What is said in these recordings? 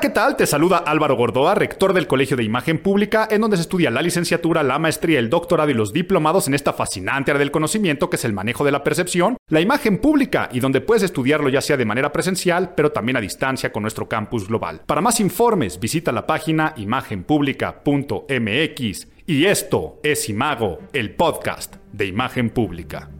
¿qué tal? Te saluda Álvaro Gordoa, rector del Colegio de Imagen Pública, en donde se estudia la licenciatura, la maestría, el doctorado y los diplomados en esta fascinante área del conocimiento que es el manejo de la percepción, la imagen pública, y donde puedes estudiarlo ya sea de manera presencial, pero también a distancia con nuestro campus global. Para más informes, visita la página imagenpublica.mx. Y esto es Imago, el podcast de Imagen Pública.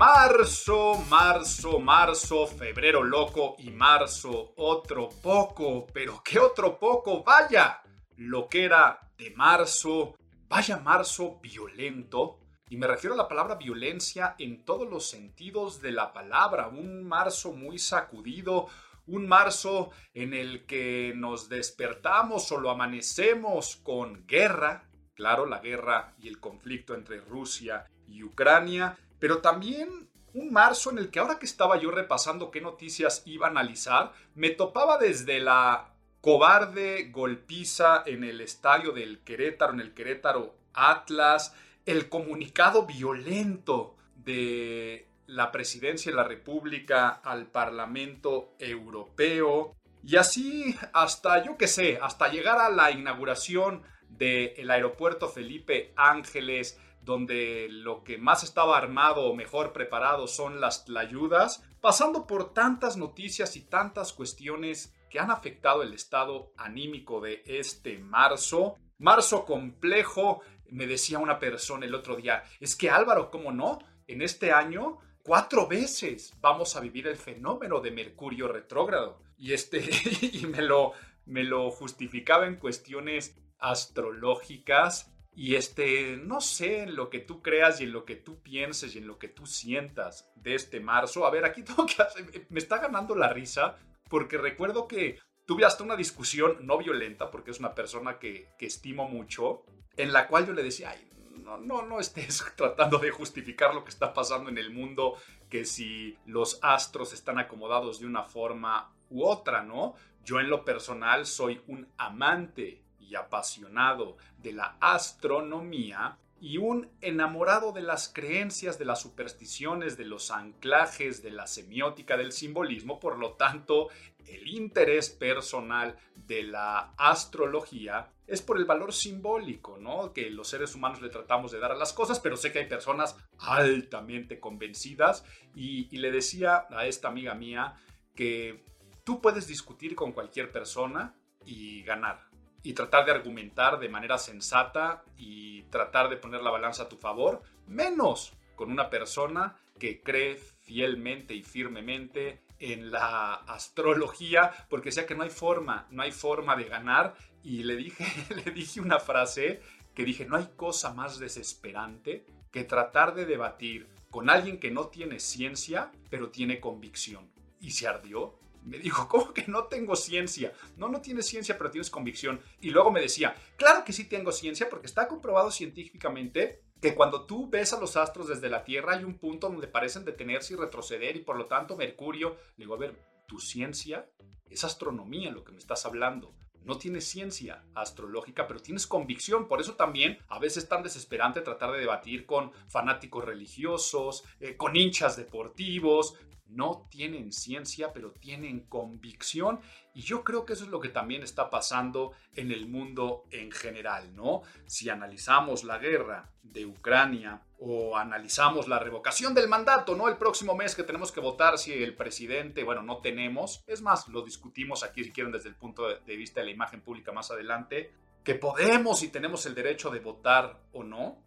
Marzo, marzo, marzo, febrero loco y marzo otro poco, pero ¿qué otro poco? Vaya, lo que era de marzo, vaya marzo violento. Y me refiero a la palabra violencia en todos los sentidos de la palabra, un marzo muy sacudido, un marzo en el que nos despertamos o lo amanecemos con guerra, claro, la guerra y el conflicto entre Rusia y Ucrania, pero también un marzo en el que ahora que estaba yo repasando qué noticias iba a analizar, me topaba desde la cobarde golpiza en el estadio del Querétaro, en el Querétaro Atlas, el comunicado violento de la presidencia de la República al Parlamento Europeo, y así hasta, yo qué sé, hasta llegar a la inauguración del aeropuerto Felipe Ángeles, donde lo que más estaba armado o mejor preparado son las ayudas, pasando por tantas noticias y tantas cuestiones que han afectado el estado anímico de este marzo. Marzo complejo, me decía una persona el otro día, es que Álvaro, ¿cómo no? En este año cuatro veces vamos a vivir el fenómeno de Mercurio retrógrado. Y, este, y me, lo, me lo justificaba en cuestiones astrológicas y este, no sé, en lo que tú creas y en lo que tú pienses y en lo que tú sientas de este marzo. A ver, aquí tengo que hacer, me está ganando la risa porque recuerdo que tuve hasta una discusión no violenta, porque es una persona que, que estimo mucho, en la cual yo le decía, ay, no, no, no estés tratando de justificar lo que está pasando en el mundo, que si los astros están acomodados de una forma u otra, ¿no? Yo en lo personal soy un amante apasionado de la astronomía y un enamorado de las creencias, de las supersticiones, de los anclajes, de la semiótica, del simbolismo. Por lo tanto, el interés personal de la astrología es por el valor simbólico, ¿no? Que los seres humanos le tratamos de dar a las cosas, pero sé que hay personas altamente convencidas y le decía a esta amiga mía que tú puedes discutir con cualquier persona y ganar y tratar de argumentar de manera sensata y tratar de poner la balanza a tu favor, menos con una persona que cree fielmente y firmemente en la astrología, porque sea que no hay forma, no hay forma de ganar. Y le dije, le dije una frase que dije, no hay cosa más desesperante que tratar de debatir con alguien que no tiene ciencia, pero tiene convicción. Y se ardió me dijo, ¿cómo que no tengo ciencia? No, no tienes ciencia, pero tienes convicción. Y luego me decía, claro que sí tengo ciencia porque está comprobado científicamente que cuando tú ves a los astros desde la Tierra hay un punto donde parecen detenerse y retroceder y por lo tanto Mercurio, le digo, a ver, tu ciencia es astronomía lo que me estás hablando. No tienes ciencia astrológica, pero tienes convicción. Por eso también a veces es tan desesperante tratar de debatir con fanáticos religiosos, eh, con hinchas deportivos, no tienen ciencia, pero tienen convicción. Y yo creo que eso es lo que también está pasando en el mundo en general, ¿no? Si analizamos la guerra de Ucrania o analizamos la revocación del mandato, ¿no? El próximo mes que tenemos que votar si el presidente, bueno, no tenemos, es más, lo discutimos aquí si quieren desde el punto de vista de la imagen pública más adelante, que podemos y tenemos el derecho de votar o no,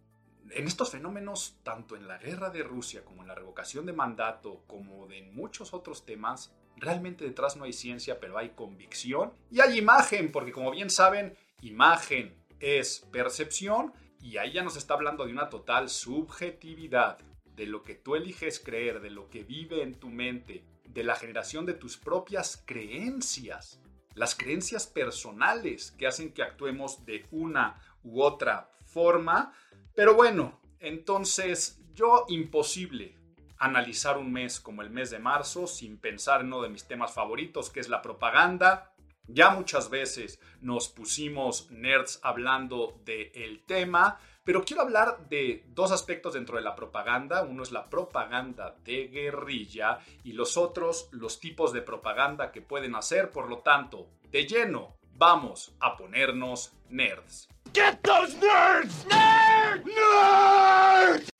en estos fenómenos, tanto en la guerra de Rusia como en la revocación de mandato, como de muchos otros temas, realmente detrás no hay ciencia, pero hay convicción y hay imagen, porque como bien saben, imagen es percepción y ahí ya nos está hablando de una total subjetividad, de lo que tú eliges creer, de lo que vive en tu mente, de la generación de tus propias creencias, las creencias personales que hacen que actuemos de una u otra forma. Pero bueno, entonces yo imposible, analizar un mes como el mes de marzo sin pensar en uno de mis temas favoritos, que es la propaganda. Ya muchas veces nos pusimos nerds hablando del tema, pero quiero hablar de dos aspectos dentro de la propaganda. Uno es la propaganda de guerrilla y los otros los tipos de propaganda que pueden hacer. Por lo tanto, de lleno, vamos a ponernos nerds. Get those nerds! Nerds!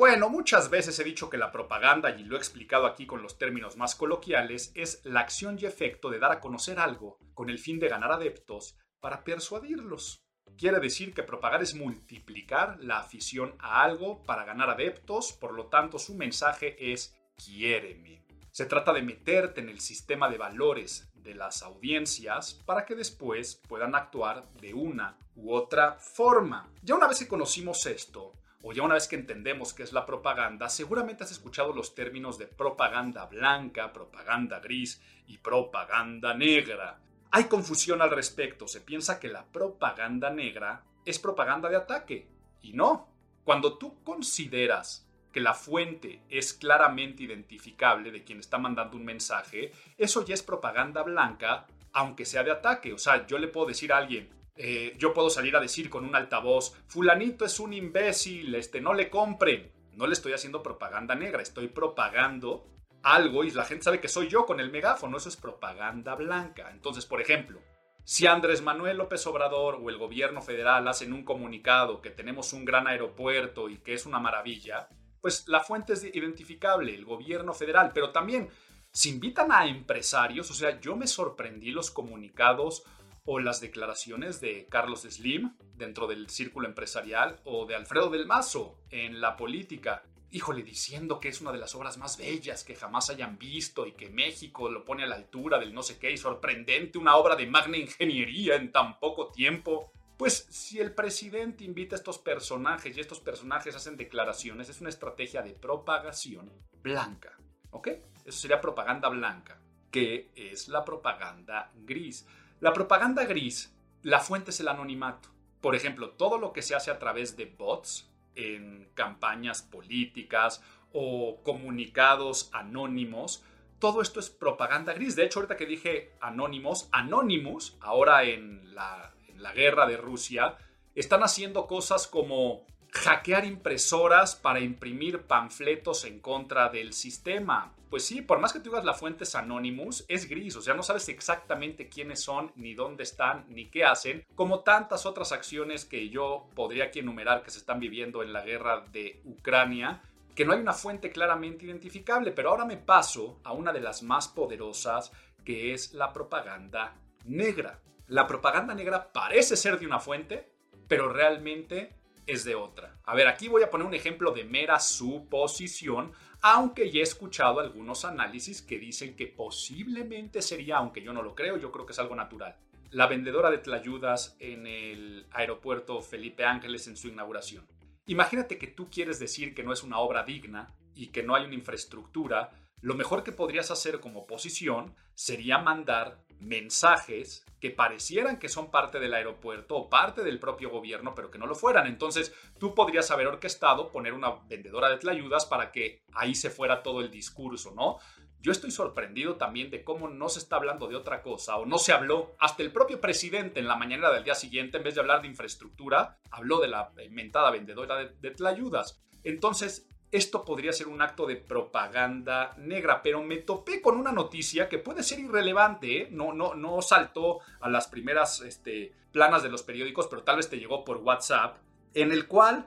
Bueno, muchas veces he dicho que la propaganda, y lo he explicado aquí con los términos más coloquiales, es la acción y efecto de dar a conocer algo con el fin de ganar adeptos para persuadirlos. Quiere decir que propagar es multiplicar la afición a algo para ganar adeptos, por lo tanto su mensaje es quiéreme. Se trata de meterte en el sistema de valores de las audiencias para que después puedan actuar de una u otra forma. Ya una vez que conocimos esto, o ya una vez que entendemos qué es la propaganda, seguramente has escuchado los términos de propaganda blanca, propaganda gris y propaganda negra. Hay confusión al respecto, se piensa que la propaganda negra es propaganda de ataque, y no. Cuando tú consideras que la fuente es claramente identificable de quien está mandando un mensaje, eso ya es propaganda blanca, aunque sea de ataque. O sea, yo le puedo decir a alguien, eh, yo puedo salir a decir con un altavoz, fulanito es un imbécil, este, no le compren. No le estoy haciendo propaganda negra, estoy propagando algo y la gente sabe que soy yo con el megáfono, eso es propaganda blanca. Entonces, por ejemplo, si Andrés Manuel López Obrador o el gobierno federal hacen un comunicado que tenemos un gran aeropuerto y que es una maravilla, pues la fuente es identificable, el gobierno federal, pero también si invitan a empresarios, o sea, yo me sorprendí los comunicados o las declaraciones de Carlos Slim dentro del círculo empresarial o de Alfredo del Mazo en la política. Híjole, diciendo que es una de las obras más bellas que jamás hayan visto y que México lo pone a la altura del no sé qué y sorprendente, una obra de magna ingeniería en tan poco tiempo. Pues si el presidente invita a estos personajes y estos personajes hacen declaraciones, es una estrategia de propagación blanca. ¿Ok? Eso sería propaganda blanca, que es la propaganda gris. La propaganda gris, la fuente es el anonimato. Por ejemplo, todo lo que se hace a través de bots en campañas políticas o comunicados anónimos, todo esto es propaganda gris. De hecho, ahorita que dije anónimos, Anonymous, ahora en la, en la guerra de Rusia, están haciendo cosas como hackear impresoras para imprimir panfletos en contra del sistema. Pues sí, por más que tú digas la fuente es Anonymous, es gris, o sea, no sabes exactamente quiénes son, ni dónde están, ni qué hacen, como tantas otras acciones que yo podría aquí enumerar que se están viviendo en la guerra de Ucrania, que no hay una fuente claramente identificable, pero ahora me paso a una de las más poderosas, que es la propaganda negra. La propaganda negra parece ser de una fuente, pero realmente es de otra. A ver, aquí voy a poner un ejemplo de mera suposición, aunque ya he escuchado algunos análisis que dicen que posiblemente sería, aunque yo no lo creo, yo creo que es algo natural. La vendedora de tlayudas en el aeropuerto Felipe Ángeles en su inauguración. Imagínate que tú quieres decir que no es una obra digna y que no hay una infraestructura, lo mejor que podrías hacer como oposición sería mandar mensajes que parecieran que son parte del aeropuerto o parte del propio gobierno, pero que no lo fueran. Entonces, tú podrías haber orquestado poner una vendedora de tlayudas para que ahí se fuera todo el discurso, ¿no? Yo estoy sorprendido también de cómo no se está hablando de otra cosa o no se habló. Hasta el propio presidente en la mañana del día siguiente, en vez de hablar de infraestructura, habló de la inventada vendedora de, de tlayudas. Entonces, esto podría ser un acto de propaganda negra, pero me topé con una noticia que puede ser irrelevante, ¿eh? no, no, no saltó a las primeras este, planas de los periódicos, pero tal vez te llegó por WhatsApp, en el cual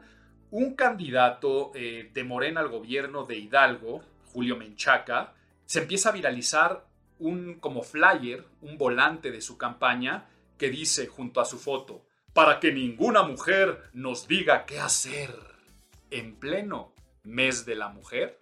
un candidato eh, de Morena al gobierno de Hidalgo, Julio Menchaca, se empieza a viralizar un como flyer, un volante de su campaña que dice junto a su foto, para que ninguna mujer nos diga qué hacer en pleno mes de la mujer.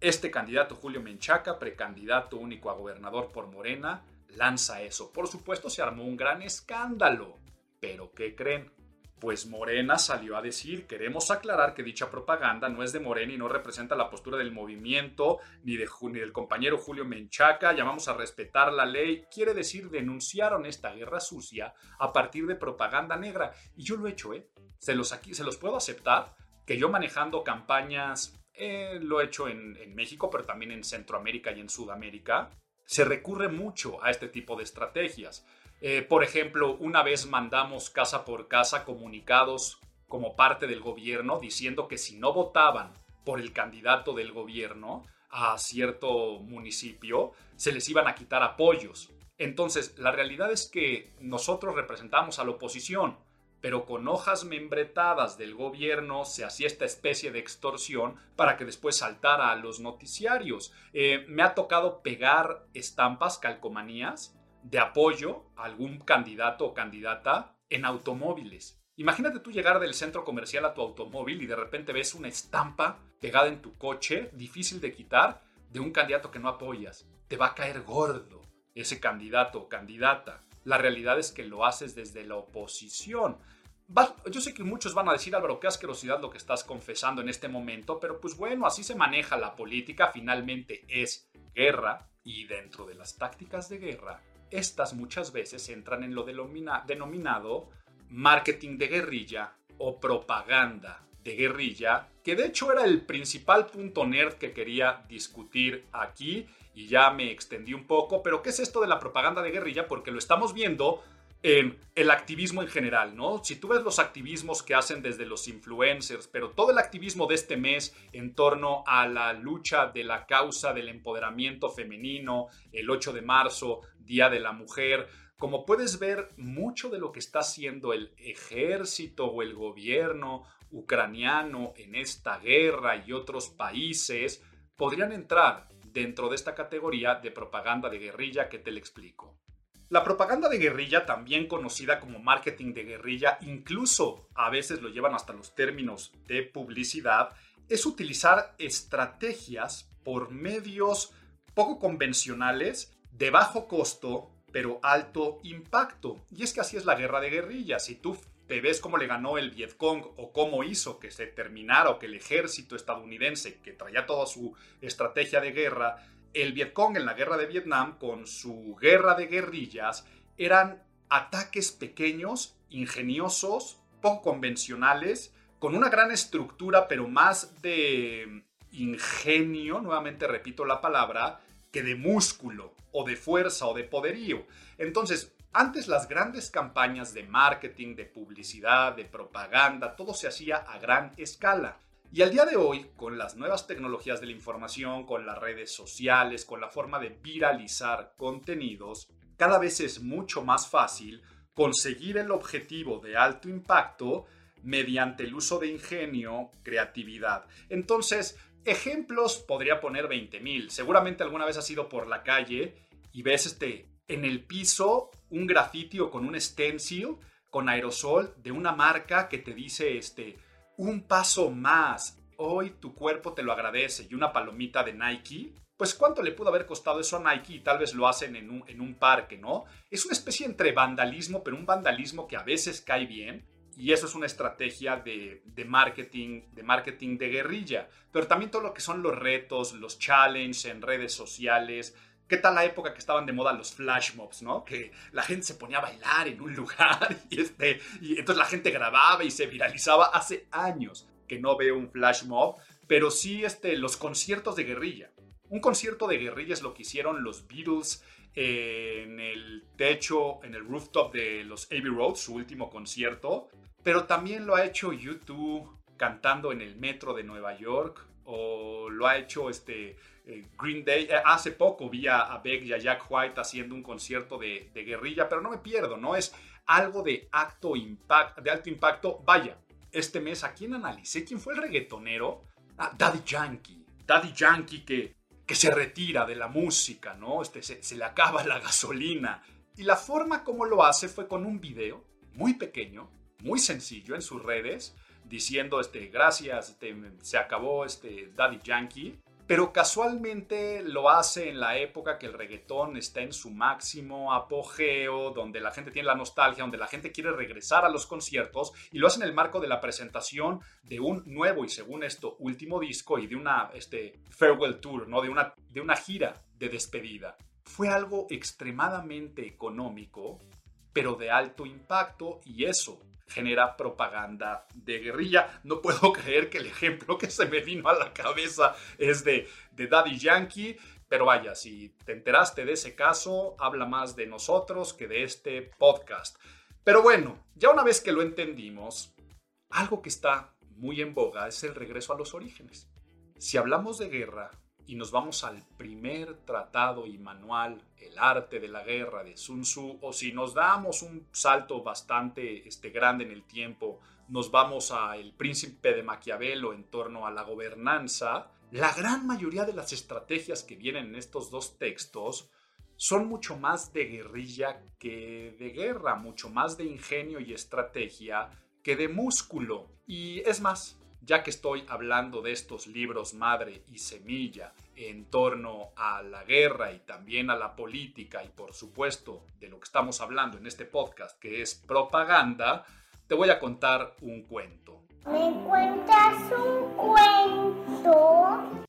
Este candidato Julio Menchaca, precandidato único a gobernador por Morena, lanza eso. Por supuesto se armó un gran escándalo. Pero ¿qué creen? Pues Morena salió a decir, queremos aclarar que dicha propaganda no es de Morena y no representa la postura del movimiento ni, de, ni del compañero Julio Menchaca, llamamos a respetar la ley, quiere decir denunciaron esta guerra sucia a partir de propaganda negra. Y yo lo he hecho, ¿eh? Se los, aquí, se los puedo aceptar que yo manejando campañas eh, lo he hecho en, México, pero también en Centroamérica y en Sudamérica, se recurre mucho a este tipo de estrategias. Eh, por ejemplo, una vez mandamos casa por casa comunicados como parte del gobierno diciendo que si no votaban por el candidato del gobierno a cierto municipio, se les iban a quitar apoyos. Entonces, la realidad es que nosotros representamos a la oposición, pero con hojas membretadas del gobierno se hacía esta especie de extorsión para que después saltara a los noticiarios. Eh, me ha tocado pegar estampas, calcomanías de apoyo a algún candidato o candidata en automóviles. Imagínate tú llegar del centro comercial a tu automóvil y de repente ves una estampa pegada en tu coche, difícil de quitar, de un candidato que no apoyas. Te va a caer gordo ese candidato o candidata. La realidad es que lo haces desde la oposición. Yo sé que muchos van a decir, Álvaro, qué asquerosidad lo que estás confesando en este momento, pero pues bueno, así se maneja la política, finalmente es guerra y dentro de las tácticas de guerra, estas muchas veces entran en lo denominado marketing de guerrilla o propaganda de guerrilla, que de hecho era el principal punto nerd que quería discutir aquí y ya me extendí un poco, pero ¿qué es esto de la propaganda de guerrilla? Porque lo estamos viendo el activismo en general, ¿no? Si tú ves los activismos que hacen desde los influencers, pero todo el activismo de este mes en torno a la lucha de la causa del empoderamiento femenino, el 8 de marzo, Día de la Mujer, como puedes ver, mucho de lo que está haciendo el ejército o el gobierno ucraniano en esta guerra y otros países podrían entrar dentro de esta categoría de propaganda de guerrilla que te le explico. La propaganda de guerrilla, también conocida como marketing de guerrilla, incluso a veces lo llevan hasta los términos de publicidad, es utilizar estrategias por medios poco convencionales, de bajo costo, pero alto impacto. Y es que así es la guerra de guerrilla. Si tú te ves cómo le ganó el Vietcong o cómo hizo que se terminara o que el ejército estadounidense, que traía toda su estrategia de guerra, el Vietcong en la guerra de Vietnam, con su guerra de guerrillas, eran ataques pequeños, ingeniosos, poco convencionales, con una gran estructura, pero más de ingenio, nuevamente repito la palabra, que de músculo o de fuerza o de poderío. Entonces, antes las grandes campañas de marketing, de publicidad, de propaganda, todo se hacía a gran escala. Y al día de hoy, con las nuevas tecnologías de la información, con las redes sociales, con la forma de viralizar contenidos, cada vez es mucho más fácil conseguir el objetivo de alto impacto mediante el uso de ingenio, creatividad. Entonces, ejemplos podría poner 20.000. Seguramente alguna vez has ido por la calle y ves este en el piso un grafiti o con un stencil con aerosol de una marca que te dice este un paso más, hoy tu cuerpo te lo agradece y una palomita de Nike, pues cuánto le pudo haber costado eso a Nike y tal vez lo hacen en un, en un parque, ¿no? Es una especie entre vandalismo, pero un vandalismo que a veces cae bien y eso es una estrategia de, de, marketing, de marketing de guerrilla. Pero también todo lo que son los retos, los challenges en redes sociales, ¿Qué tal la época que estaban de moda los flash mobs, no? Que la gente se ponía a bailar en un lugar y, este, y entonces la gente grababa y se viralizaba. Hace años que no veo un flash mob, pero sí este, los conciertos de guerrilla. Un concierto de guerrilla es lo que hicieron los Beatles en el techo, en el rooftop de los Abbey Road, su último concierto. Pero también lo ha hecho YouTube cantando en el metro de Nueva York o lo ha hecho este eh, Green Day. Eh, hace poco vi a, Beck y a Jack White haciendo un concierto de, guerrilla, pero no me pierdo, ¿no? Es algo de, acto impact, de alto impacto. Vaya, este mes, ¿a quién analicé? ¿Quién fue el reggaetonero? Ah, Daddy Yankee. Daddy Yankee que, que se retira de la música, ¿no? Este, se, le acaba la gasolina. Y la forma como lo hace fue con un video muy pequeño, muy sencillo en sus redes, diciendo, este, gracias, este, se acabó este Daddy Yankee. Pero casualmente lo hace en la época que el reggaetón está en su máximo apogeo, donde la gente tiene la nostalgia, donde la gente quiere regresar a los conciertos y lo hace en el marco de la presentación de un nuevo y según esto último disco y de una este, farewell tour, ¿no? de, una, de una gira de despedida. Fue algo extremadamente económico, pero de alto impacto y eso genera propaganda de guerrilla. No puedo creer que el ejemplo que se me vino a la cabeza es de, Daddy Yankee. Pero vaya, si te enteraste de ese caso, habla más de nosotros que de este podcast. Pero bueno, ya una vez que lo entendimos, algo que está muy en boga es el regreso a los orígenes. Si hablamos de guerra y nos vamos al primer tratado y manual, El arte de la guerra de Sun Tzu, o si nos damos un salto bastante este, grande en el tiempo, nos vamos a El príncipe de Maquiavelo en torno a la gobernanza, la gran mayoría de las estrategias que vienen en estos dos textos son mucho más de guerrilla que de guerra, mucho más de ingenio y estrategia que de músculo. Y es más, ya que estoy hablando de estos libros madre y semilla en torno a la guerra y también a la política y por supuesto de lo que estamos hablando en este podcast que es propaganda, te voy a contar un cuento. ¿Me cuentas un cuento?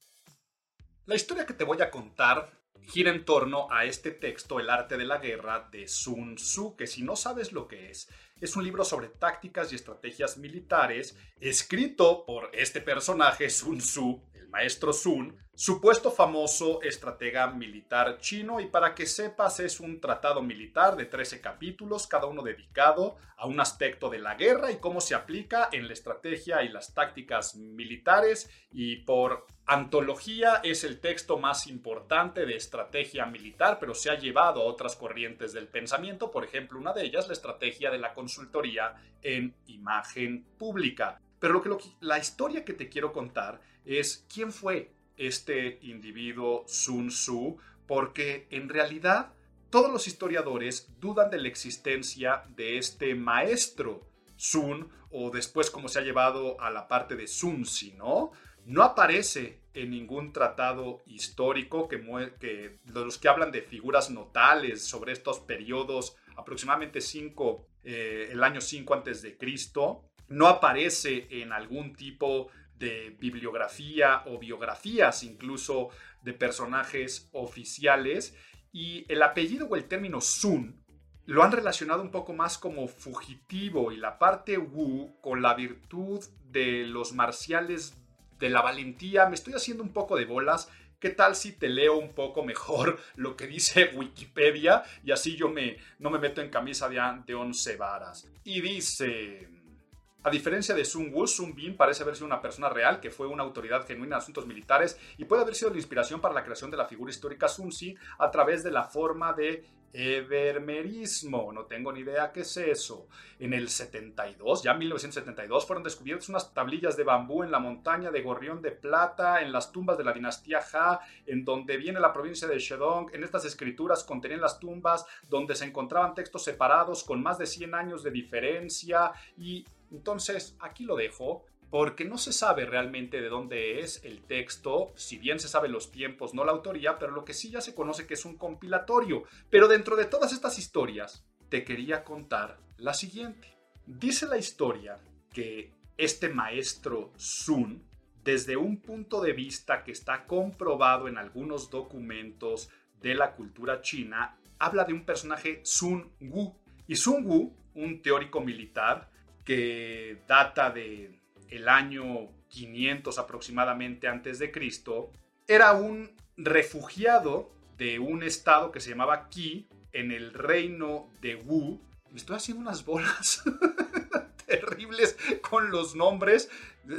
La historia que te voy a contar gira en torno a este texto, El arte de la guerra, de Sun Tzu, que si no sabes lo que es, es un libro sobre tácticas y estrategias militares, escrito por este personaje, Sun Tzu, maestro Sun, supuesto famoso estratega militar chino, y para que sepas, es un tratado militar de 13 capítulos, cada uno dedicado a un aspecto de la guerra y cómo se aplica en la estrategia y las tácticas militares, y por Antología es el texto más importante de estrategia militar, pero se ha llevado a otras corrientes del pensamiento, por ejemplo, una de ellas, la estrategia de la consultoría en imagen pública. Pero lo que, la historia que te quiero contar es quién fue este individuo Sun Tzu, porque en realidad todos los historiadores dudan de la existencia de este maestro Sun, o después como se ha llevado a la parte de Sun Tzu, ¿no? no aparece en ningún tratado histórico que, los que hablan de figuras notales sobre estos periodos, aproximadamente 5, eh, el año 5 antes de Cristo, no aparece en algún tipo de bibliografía o biografías incluso de personajes oficiales y el apellido o el término Sun lo han relacionado un poco más como fugitivo y la parte Wu con la virtud de los marciales de la valentía, me estoy haciendo un poco de bolas. ¿Qué tal si te leo un poco mejor lo que dice Wikipedia y así yo me, no me meto en camisa de, de once varas? Y dice... A diferencia de Sun Wu, Sun Bin parece haber sido una persona real que fue una autoridad genuina en asuntos militares y puede haber sido la inspiración para la creación de la figura histórica Sun Tzu a través de la forma de Evermerismo, no tengo ni idea qué es eso. En el 72, ya en 1972, fueron descubiertas unas tablillas de bambú en la montaña de Gorrión de Plata, en las tumbas de la dinastía Ha, en donde viene la provincia de Shedong. En estas escrituras contenían las tumbas donde se encontraban textos separados con más de 100 años de diferencia y entonces aquí lo dejo porque no se sabe realmente de dónde es el texto, si bien se sabe los tiempos, no la autoría, pero lo que sí ya se conoce que es un compilatorio. Pero dentro de todas estas historias, te quería contar la siguiente. Dice la historia que este maestro Sun, desde un punto de vista que está comprobado en algunos documentos de la cultura china, habla de un personaje Sun Wu. Y Sun Wu, un teórico militar que data de el año 500 aproximadamente antes de Cristo, era un refugiado de un estado que se llamaba Qi en el reino de Wu. Me estoy haciendo unas bolas terribles con los nombres.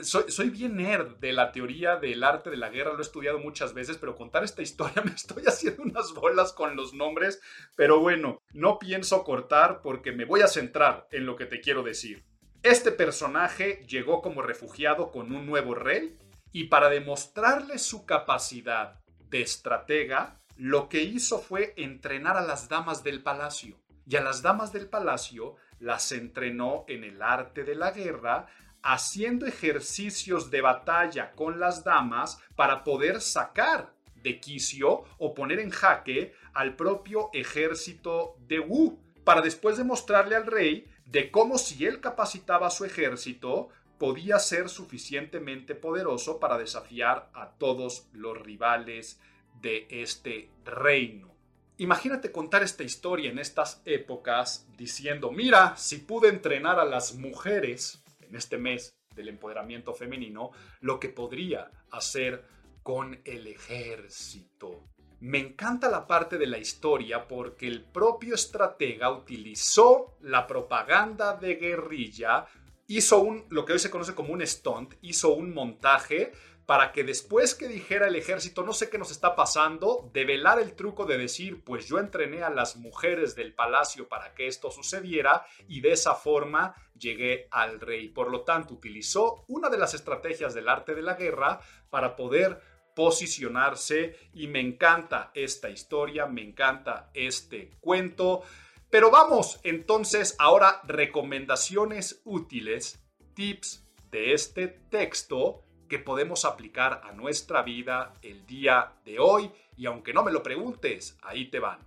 Soy, soy, bien nerd de la teoría del arte de la guerra, lo he estudiado muchas veces, pero contar esta historia me estoy haciendo unas bolas con los nombres. Pero bueno, no pienso cortar porque me voy a centrar en lo que te quiero decir. Este personaje llegó como refugiado con un nuevo rey y para demostrarle su capacidad de estratega, lo que hizo fue entrenar a las damas del palacio. Y a las damas del palacio las entrenó en el arte de la guerra, haciendo ejercicios de batalla con las damas para poder sacar de quicio o poner en jaque al propio ejército de Wu, para después demostrarle al rey de cómo si él capacitaba su ejército, podía ser suficientemente poderoso para desafiar a todos los rivales de este reino. Imagínate contar esta historia en estas épocas diciendo, mira, si pude entrenar a las mujeres en este mes del empoderamiento femenino, lo que podría hacer con el ejército. Me encanta la parte de la historia porque el propio estratega utilizó la propaganda de guerrilla, hizo un, lo que hoy se conoce como un stunt, hizo un montaje para que después que dijera el ejército, no sé qué nos está pasando, develar el truco de decir, pues yo entrené a las mujeres del palacio para que esto sucediera y de esa forma llegué al rey. Por lo tanto, utilizó una de las estrategias del arte de la guerra para poder posicionarse y me encanta esta historia, me encanta este cuento. Pero vamos entonces ahora recomendaciones útiles, tips de este texto que podemos aplicar a nuestra vida el día de hoy y aunque no me lo preguntes, ahí te van.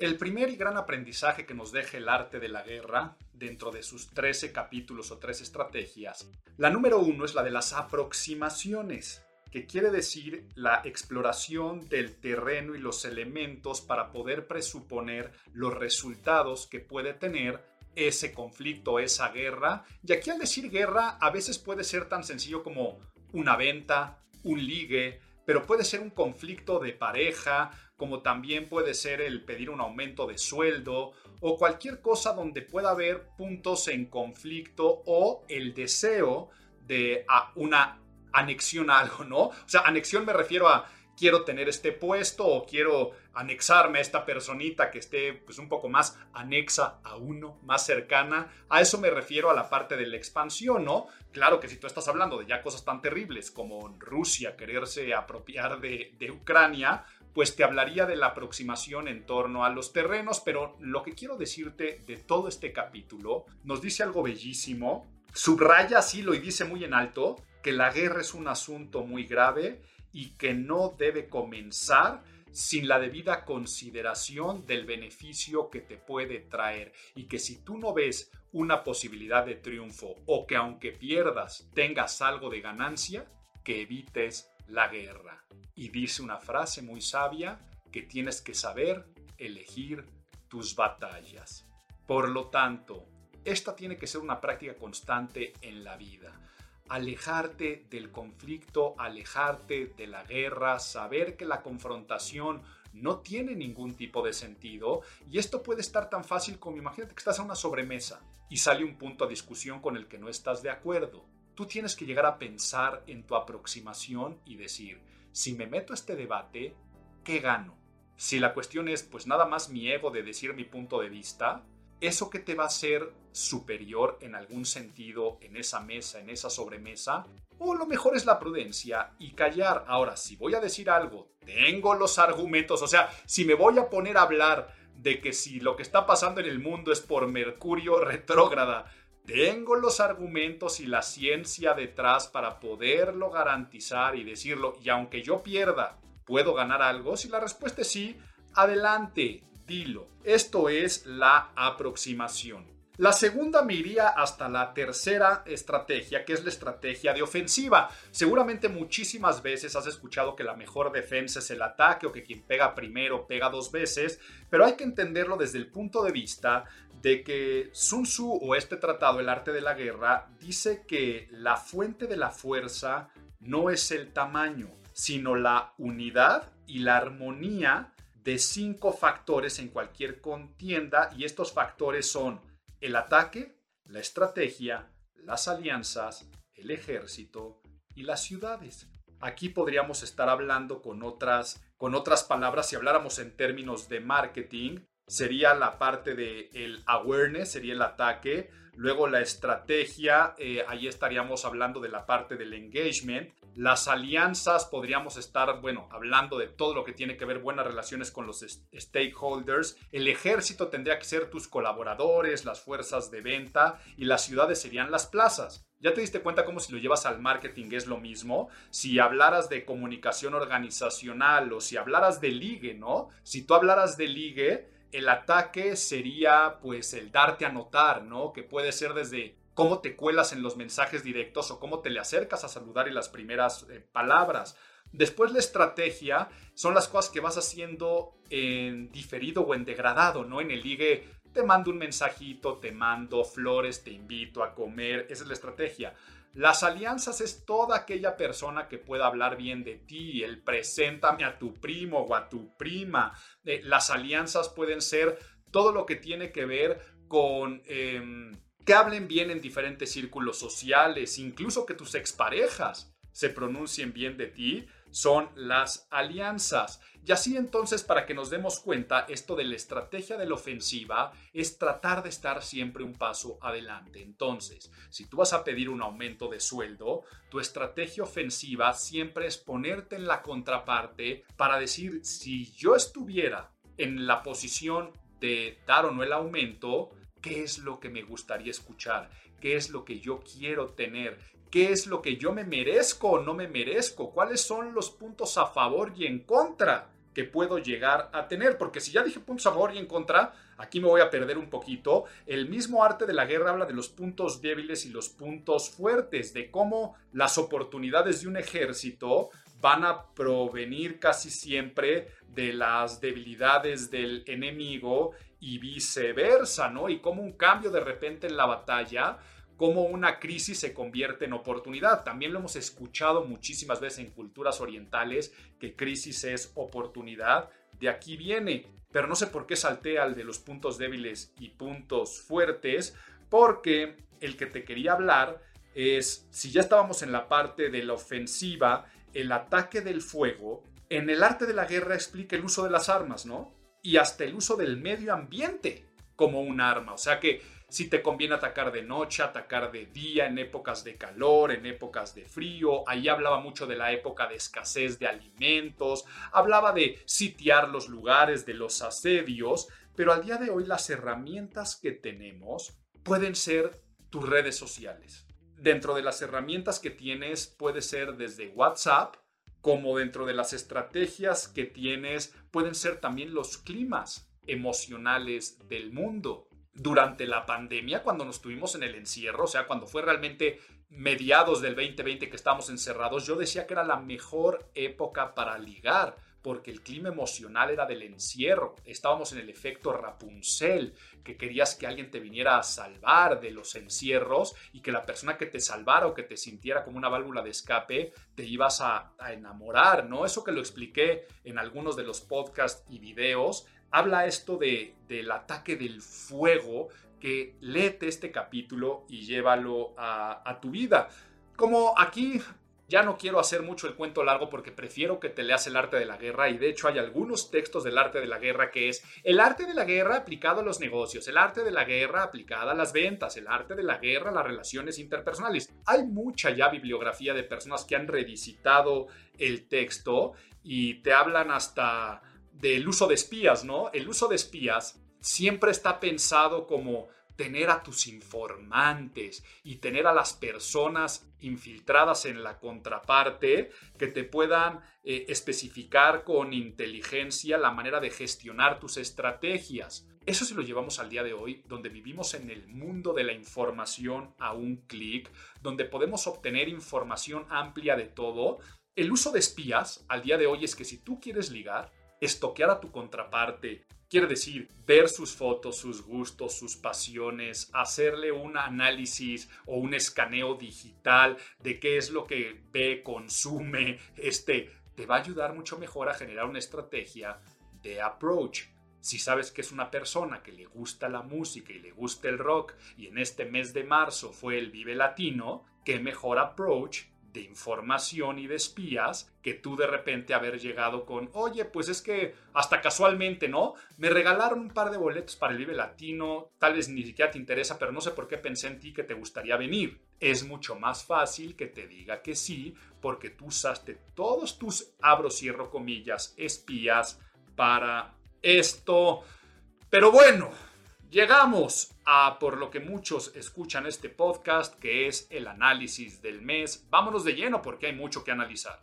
El primer y gran aprendizaje que nos deja el arte de la guerra, dentro de sus 13 capítulos o tres estrategias, la número uno es la de las aproximaciones que quiere decir la exploración del terreno y los elementos para poder presuponer los resultados que puede tener ese conflicto, esa guerra. Y aquí al decir guerra a veces puede ser tan sencillo como una venta, un ligue, pero puede ser un conflicto de pareja, como también puede ser el pedir un aumento de sueldo o cualquier cosa donde pueda haber puntos en conflicto o el deseo de una anexión a algo, ¿no? O sea, anexión me refiero a quiero tener este puesto o quiero anexarme a esta personita que esté pues un poco más anexa a uno, más cercana. A eso me refiero a la parte de la expansión, ¿no? Claro que si tú estás hablando de ya cosas tan terribles como Rusia quererse apropiar de, de Ucrania, pues te hablaría de la aproximación en torno a los terrenos, pero lo que quiero decirte de todo este capítulo nos dice algo bellísimo, subraya así lo y dice muy en alto, que la guerra es un asunto muy grave y que no debe comenzar sin la debida consideración del beneficio que te puede traer. Y que si tú no ves una posibilidad de triunfo o que aunque pierdas tengas algo de ganancia, que evites la guerra. Y dice una frase muy sabia que tienes que saber elegir tus batallas. Por lo tanto, esta tiene que ser una práctica constante en la vida alejarte del conflicto, alejarte de la guerra, saber que la confrontación no tiene ningún tipo de sentido y esto puede estar tan fácil como imagínate que estás a una sobremesa y sale un punto a discusión con el que no estás de acuerdo. Tú tienes que llegar a pensar en tu aproximación y decir, si me meto a este debate, ¿qué gano? Si la cuestión es pues nada más mi ego de decir mi punto de vista, eso que te va a ser superior en algún sentido en esa mesa, en esa sobremesa, o lo mejor es la prudencia y callar. Ahora, si voy a decir algo, tengo los argumentos, o sea, si me voy a poner a hablar de que si lo que está pasando en el mundo es por Mercurio retrógrada, tengo los argumentos y la ciencia detrás para poderlo garantizar y decirlo, y aunque yo pierda, ¿puedo ganar algo? Si la respuesta es sí, adelante, esto es la aproximación. La segunda me iría hasta la tercera estrategia, que es la estrategia de ofensiva. Seguramente muchísimas veces has escuchado que la mejor defensa es el ataque o que quien pega primero pega dos veces, pero hay que entenderlo desde el punto de vista de que Sun Tzu o este tratado, el arte de la guerra, dice que la fuente de la fuerza no es el tamaño, sino la unidad y la armonía de cinco factores en cualquier contienda y estos factores son el ataque, la estrategia, las alianzas, el ejército y las ciudades. Aquí podríamos estar hablando con otras, con otras palabras, si habláramos en términos de marketing, sería la parte de el awareness, sería el ataque, luego la estrategia, eh, ahí estaríamos hablando de la parte del engagement, las alianzas, podríamos estar, bueno, hablando de todo lo que tiene que ver buenas relaciones con los stakeholders. El ejército tendría que ser tus colaboradores, las fuerzas de venta y las ciudades serían las plazas. ¿Ya te diste cuenta cómo si lo llevas al marketing es lo mismo? Si hablaras de comunicación organizacional o si hablaras de ligue, ¿no? Si tú hablaras de ligue, el ataque sería pues el darte a notar, ¿no? Que puede ser desde cómo te cuelas en los mensajes directos o cómo te le acercas a saludar en las primeras eh, palabras. Después la estrategia son las cosas que vas haciendo en diferido o en degradado, ¿no? En el ligue te mando un mensajito, te mando flores, te invito a comer, esa es la estrategia. Las alianzas es toda aquella persona que pueda hablar bien de ti, el preséntame a tu primo o a tu prima. Eh, las alianzas pueden ser todo lo que tiene que ver con em, que hablen bien en diferentes círculos sociales, incluso que tus exparejas se pronuncien bien de ti, son las alianzas. Y así entonces, para que nos demos cuenta, esto de la estrategia de la ofensiva es tratar de estar siempre un paso adelante. Entonces, si tú vas a pedir un aumento de sueldo, tu estrategia ofensiva siempre es ponerte en la contraparte para decir, si yo estuviera en la posición de dar o no el aumento, ¿qué es lo que me gustaría escuchar? ¿Qué es lo que yo quiero tener? Qué es lo que yo me merezco o no me merezco, cuáles son los puntos a favor y en contra que puedo llegar a tener, porque si ya dije puntos a favor y en contra, aquí me voy a perder un poquito. El mismo arte de la guerra habla de los puntos débiles y los puntos fuertes, de cómo las oportunidades de un ejército van a provenir casi siempre de las debilidades del enemigo y viceversa, ¿no? Y cómo un cambio de repente en la batalla cómo una crisis se convierte en oportunidad. También lo hemos escuchado muchísimas veces en culturas orientales, que crisis es oportunidad. De aquí viene, pero no sé por qué salté al de los puntos débiles y puntos fuertes, porque el que te quería hablar es, si ya estábamos en la parte de la ofensiva, el ataque del fuego, en el arte de la guerra explica el uso de las armas, ¿no? Y hasta el uso del medio ambiente como un arma. O sea que si te conviene atacar de noche, atacar de día, en épocas de calor, en épocas de frío. Ahí hablaba mucho de la época de escasez de alimentos, hablaba de sitiar los lugares, de los asedios, pero al día de hoy las herramientas que tenemos pueden ser tus redes sociales. Dentro de las herramientas que tienes puede ser desde WhatsApp, como dentro de las estrategias que tienes pueden ser también los climas emocionales del mundo durante la pandemia, cuando nos tuvimos en el encierro, o sea, cuando fue realmente mediados del 2020 que estábamos encerrados, yo decía que era la mejor época para ligar, porque el clima emocional era del encierro. Estábamos en el efecto Rapunzel, que querías que alguien te viniera a salvar de los encierros y que la persona que te salvara o que te sintiera como una válvula de escape, te ibas a, a enamorar, ¿no? Eso que lo expliqué en algunos de los podcasts y videos habla esto de, del ataque del fuego, que léete este capítulo y llévalo a, tu vida. Como aquí ya no quiero hacer mucho el cuento largo porque prefiero que te leas el arte de la guerra y de hecho hay algunos textos del arte de la guerra que es el arte de la guerra aplicado a los negocios, el arte de la guerra aplicada a las ventas, el arte de la guerra a las relaciones interpersonales. Hay mucha ya bibliografía de personas que han revisitado el texto y te hablan hasta del uso de espías, ¿no? El uso de espías siempre está pensado como tener a tus informantes y tener a las personas infiltradas en la contraparte que te puedan eh, especificar con inteligencia la manera de gestionar tus estrategias. Eso si lo llevamos al día de hoy, donde vivimos en el mundo de la información a un clic, donde podemos obtener información amplia de todo. El uso de espías al día de hoy es que si tú quieres ligar, estoquear a tu contraparte, quiere decir ver sus fotos, sus gustos, sus pasiones, hacerle un análisis o un escaneo digital de qué es lo que ve, consume, este, te va a ayudar mucho mejor a generar una estrategia de approach. Si sabes que es una persona que le gusta la música y le gusta el rock y en este mes de marzo fue el Vive Latino, qué mejor approach de información y de espías que tú de repente haber llegado con, oye, pues es que hasta casualmente, ¿no? Me regalaron un par de boletos para el Vive Latino, tal vez ni siquiera te interesa, pero no sé por qué pensé en ti que te gustaría venir. Es mucho más fácil que te diga que sí, porque tú usaste todos tus, abro, cierro comillas, espías para esto. Pero bueno, Llegamos a por lo que muchos escuchan este podcast, que es el análisis del mes. Vámonos de lleno porque hay mucho que analizar.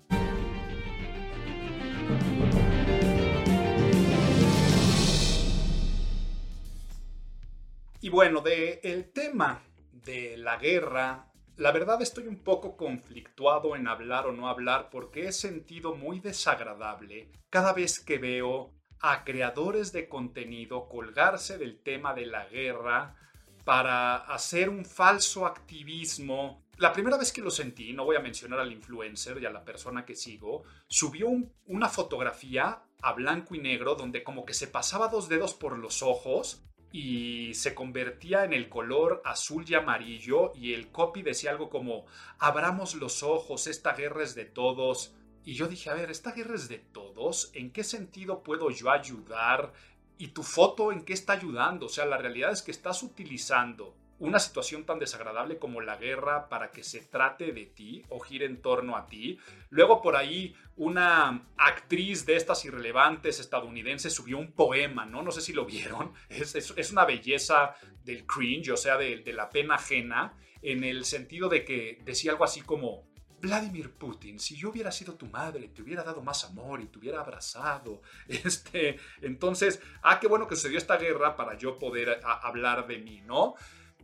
Y bueno, de el tema de la guerra, la verdad estoy un poco conflictuado en hablar o no hablar porque he sentido muy desagradable cada vez que veo a creadores de contenido colgarse del tema de la guerra para hacer un falso activismo. La primera vez que lo sentí, no voy a mencionar al influencer y a la persona que sigo, subió una fotografía a blanco y negro donde como que se pasaba dos dedos por los ojos y se convertía en el color azul y amarillo y el copy decía algo como abramos los ojos, esta guerra es de todos. Y yo dije, a ver, esta guerra es de todos, ¿en qué sentido puedo yo ayudar? ¿Y tu foto en qué está ayudando? O sea, la realidad es que estás utilizando una situación tan desagradable como la guerra para que se trate de ti o gire en torno a ti. Luego por ahí una actriz de estas irrelevantes estadounidenses subió un poema, ¿no? No sé si lo vieron. Es, una belleza del cringe, o sea, de la pena ajena, en el sentido de que decía algo así como, Vladimir Putin, si yo hubiera sido tu madre, te hubiera dado más amor y te hubiera abrazado. Este, entonces, ah, qué bueno que sucedió esta guerra para yo poder hablar de mí, ¿no?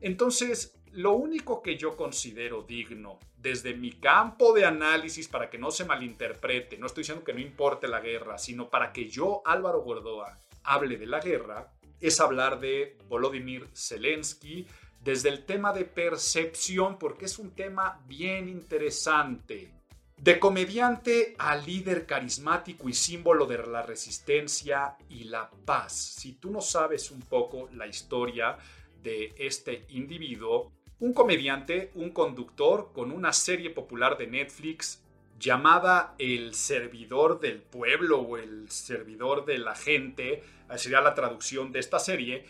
Entonces, lo único que yo considero digno desde mi campo de análisis, para que no se malinterprete, no estoy diciendo que no importe la guerra, sino para que yo, Álvaro Gordoa, hable de la guerra, es hablar de Volodymyr Zelensky, desde el tema de percepción, porque es un tema bien interesante. De comediante a líder carismático y símbolo de la resistencia y la paz. Si tú no sabes un poco la historia de este individuo, un comediante, un conductor con una serie popular de Netflix llamada El servidor del pueblo o El servidor de la gente, sería la traducción de esta serie,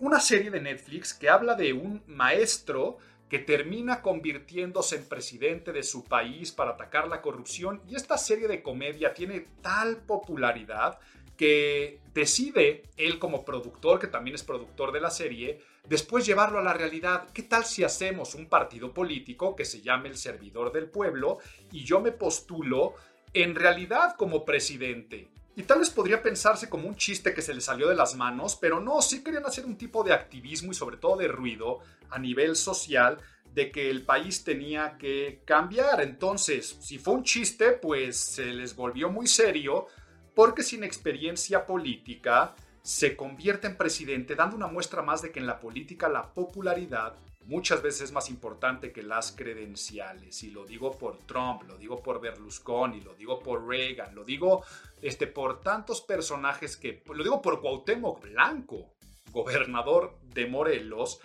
una serie de Netflix que habla de un maestro que termina convirtiéndose en presidente de su país para atacar la corrupción y esta serie de comedia tiene tal popularidad que decide él como productor, que también es productor de la serie, después llevarlo a la realidad. ¿Qué tal si hacemos un partido político que se llame el servidor del pueblo y yo me postulo en realidad como presidente? Y tal vez podría pensarse como un chiste que se le salió de las manos, pero no, sí querían hacer un tipo de activismo y sobre todo de ruido a nivel social de que el país tenía que cambiar. Entonces, si fue un chiste, pues se les volvió muy serio, porque sin experiencia política se convierte en presidente, dando una muestra más de que en la política la popularidad muchas veces es más importante que las credenciales. Y lo digo por Trump, lo digo por Berlusconi, lo digo por Reagan, lo digo este, por tantos personajes que, lo digo por Cuauhtémoc Blanco, gobernador de Morelos,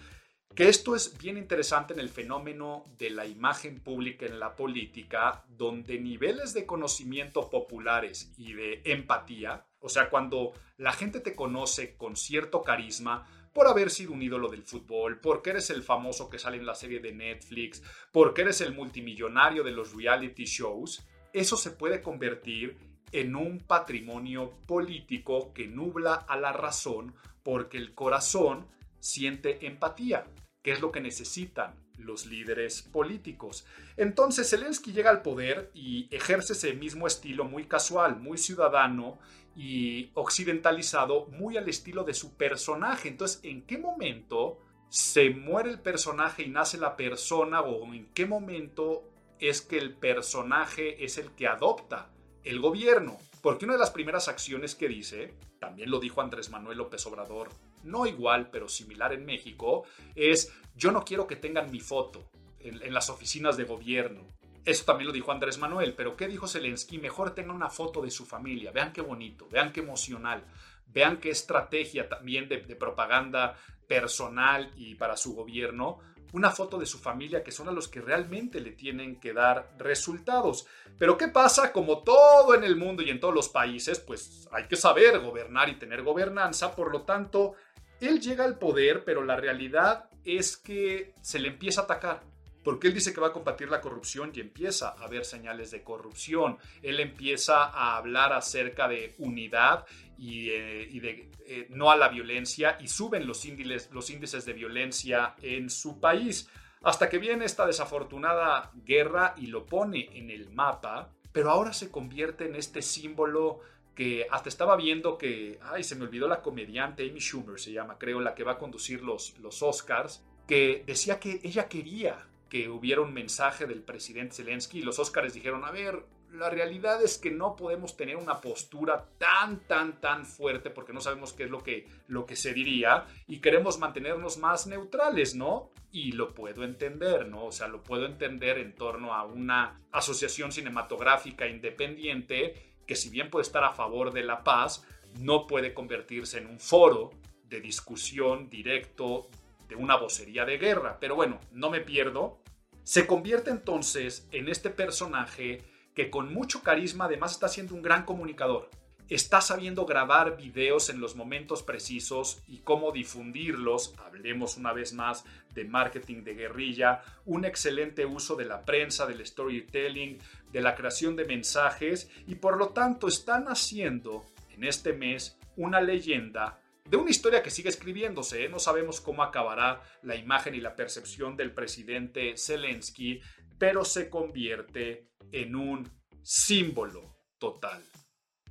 que esto es bien interesante en el fenómeno de la imagen pública en la política, donde niveles de conocimiento populares y de empatía, o sea, cuando la gente te conoce con cierto carisma, por haber sido un ídolo del fútbol, porque eres el famoso que sale en la serie de Netflix, porque eres el multimillonario de los reality shows, eso se puede convertir en un patrimonio político que nubla a la razón porque el corazón siente empatía, que es lo que necesitan los líderes políticos. Entonces Zelensky llega al poder y ejerce ese mismo estilo muy casual, muy ciudadano, y occidentalizado muy al estilo de su personaje. Entonces, ¿en qué momento se muere el personaje y nace la persona o en qué momento es que el personaje es el que adopta el gobierno? Porque una de las primeras acciones que dice, también lo dijo Andrés Manuel López Obrador, no igual, pero similar en México, es yo no quiero que tengan mi foto en, las oficinas de gobierno. Eso también lo dijo Andrés Manuel, pero ¿qué dijo Zelensky? Mejor tenga una foto de su familia. Vean qué bonito, vean qué emocional, vean qué estrategia también de, propaganda personal y para su gobierno. Una foto de su familia que son a los que realmente le tienen que dar resultados. Pero ¿qué pasa? Como todo en el mundo y en todos los países, pues hay que saber gobernar y tener gobernanza. Por lo tanto, él llega al poder, pero la realidad es que se le empieza a atacar porque él dice que va a combatir la corrupción y empieza a ver señales de corrupción. Él empieza a hablar acerca de unidad y, eh, de eh, no a la violencia y suben los índices, los índices de violencia en su país. Hasta que viene esta desafortunada guerra y lo pone en el mapa, pero ahora se convierte en este símbolo que hasta estaba viendo que, ay, se me olvidó la comediante Amy Schumer, se llama, creo, la que va a conducir los, los Oscars, que decía que ella quería que hubiera un mensaje del presidente Zelensky y los Oscars dijeron, a ver, la realidad es que no podemos tener una postura tan, tan, tan fuerte porque no sabemos qué es lo que, lo que se diría y queremos mantenernos más neutrales, ¿no? Y lo puedo entender, ¿no? O sea, lo puedo entender en torno a una asociación cinematográfica independiente que si bien puede estar a favor de la paz, no puede convertirse en un foro de discusión directo de una vocería de guerra. Pero bueno, no me pierdo. Se convierte entonces en este personaje que con mucho carisma además está siendo un gran comunicador. Está sabiendo grabar videos en los momentos precisos y cómo difundirlos. Hablemos una vez más de marketing de guerrilla, un excelente uso de la prensa, del storytelling, de la creación de mensajes y por lo tanto están haciendo en este mes una leyenda de una historia que sigue escribiéndose. ¿eh? No sabemos cómo acabará la imagen y la percepción del presidente Zelensky, pero se convierte en un símbolo total.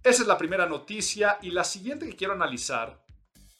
Esa es la primera noticia y la siguiente que quiero analizar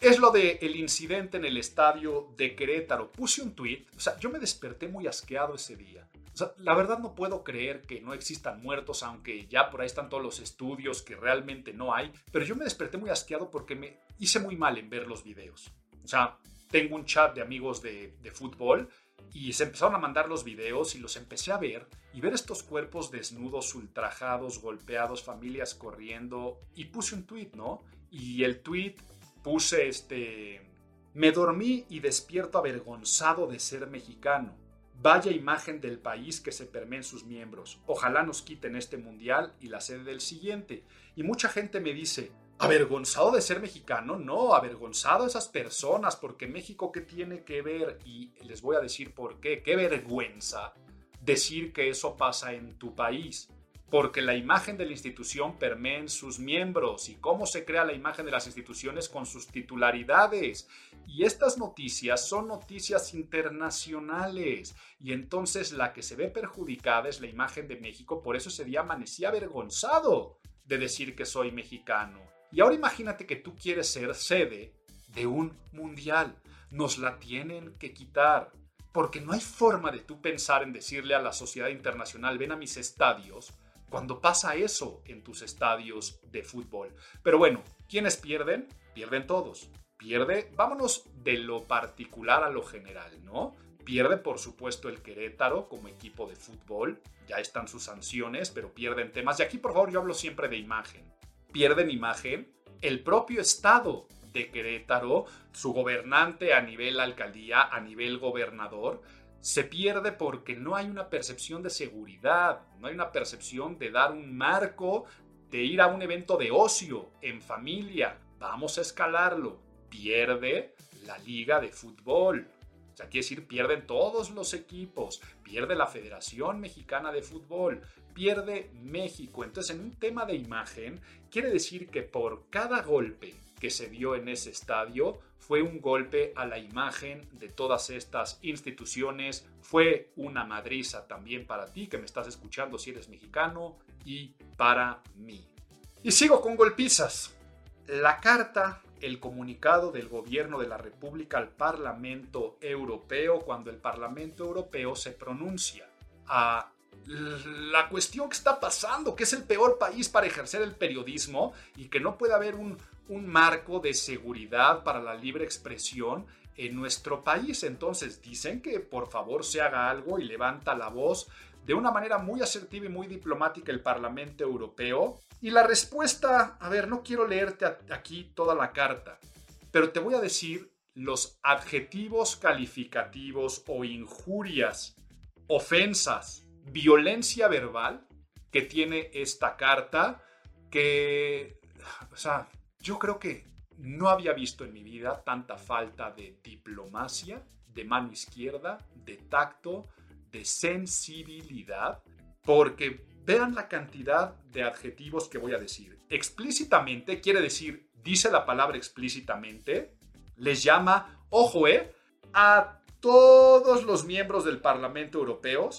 es lo del el incidente en el estadio de Querétaro. Puse un tweet, o sea, yo me desperté muy asqueado ese día. Sea, la verdad no puedo creer que no existan muertos, aunque ya por ahí están todos los estudios que realmente no hay, pero yo me desperté muy asqueado porque me hice muy mal en ver los videos. O sea, tengo un chat de amigos de, de fútbol y se empezaron a mandar los videos y los empecé a ver y ver estos cuerpos desnudos, ultrajados, golpeados, familias corriendo y puse un tweet, ¿no? Y el tweet puse este... Me dormí y despierto avergonzado de ser mexicano. Vaya imagen del país que se permea en sus miembros. Ojalá nos quiten este mundial y la sede del siguiente. Y mucha gente me dice, avergonzado de ser mexicano, no, avergonzado a esas personas, porque México qué tiene que ver, y les voy a decir por qué, qué vergüenza decir que eso pasa en tu país, porque la imagen de la institución permea en sus miembros y cómo se crea la imagen de las instituciones con sus titularidades. Y estas noticias son noticias internacionales y entonces la que se ve perjudicada es la imagen de México, por eso ese día amanecí avergonzado de decir que soy mexicano. Y ahora imagínate que tú quieres ser sede de un mundial. Nos la tienen que quitar. Porque no hay forma de tú pensar en decirle a la sociedad internacional, ven a mis estadios, cuando pasa eso en tus estadios de fútbol. Pero bueno, ¿quiénes pierden? Pierden todos. Pierde, vámonos de lo particular a lo general, ¿no? Pierde, por supuesto, el Querétaro como equipo de fútbol. Ya están sus sanciones, pero pierden temas. Y aquí, por favor, yo hablo siempre de imagen pierden imagen el propio Estado de Querétaro, su gobernante a nivel alcaldía, a nivel gobernador, se pierde porque no hay una percepción de seguridad, no hay una percepción de dar un marco, de ir a un evento de ocio, en familia. Vamos a escalarlo. Pierde la liga de fútbol. O sea, quiere decir, pierden todos los equipos, pierde la Federación Mexicana de Fútbol, pierde México. Entonces, en un tema de imagen, quiere decir que por cada golpe que se dio en ese estadio fue un golpe a la imagen de todas estas instituciones, fue una madriza también para ti que me estás escuchando si eres mexicano y para mí. Y sigo con golpizas. La carta, el comunicado del gobierno de la República al Parlamento Europeo cuando el Parlamento Europeo se pronuncia a la cuestión que está pasando, que es el peor país para ejercer el periodismo y que no puede haber un, marco de seguridad para la libre expresión en nuestro país. Entonces dicen que por favor se haga algo y levanta la voz de una manera muy asertiva y muy diplomática el Parlamento Europeo. Y la respuesta, a ver, no quiero leerte aquí toda la carta, pero te voy a decir los adjetivos calificativos o injurias, ofensas violencia verbal que tiene esta carta que, o sea, yo creo que no había visto en mi vida tanta falta de diplomacia, de mano izquierda, de tacto, de sensibilidad, porque vean la cantidad de adjetivos que voy a decir. Explícitamente quiere decir, dice la palabra explícitamente, les llama, ojo, eh, a todos los miembros del Parlamento Europeo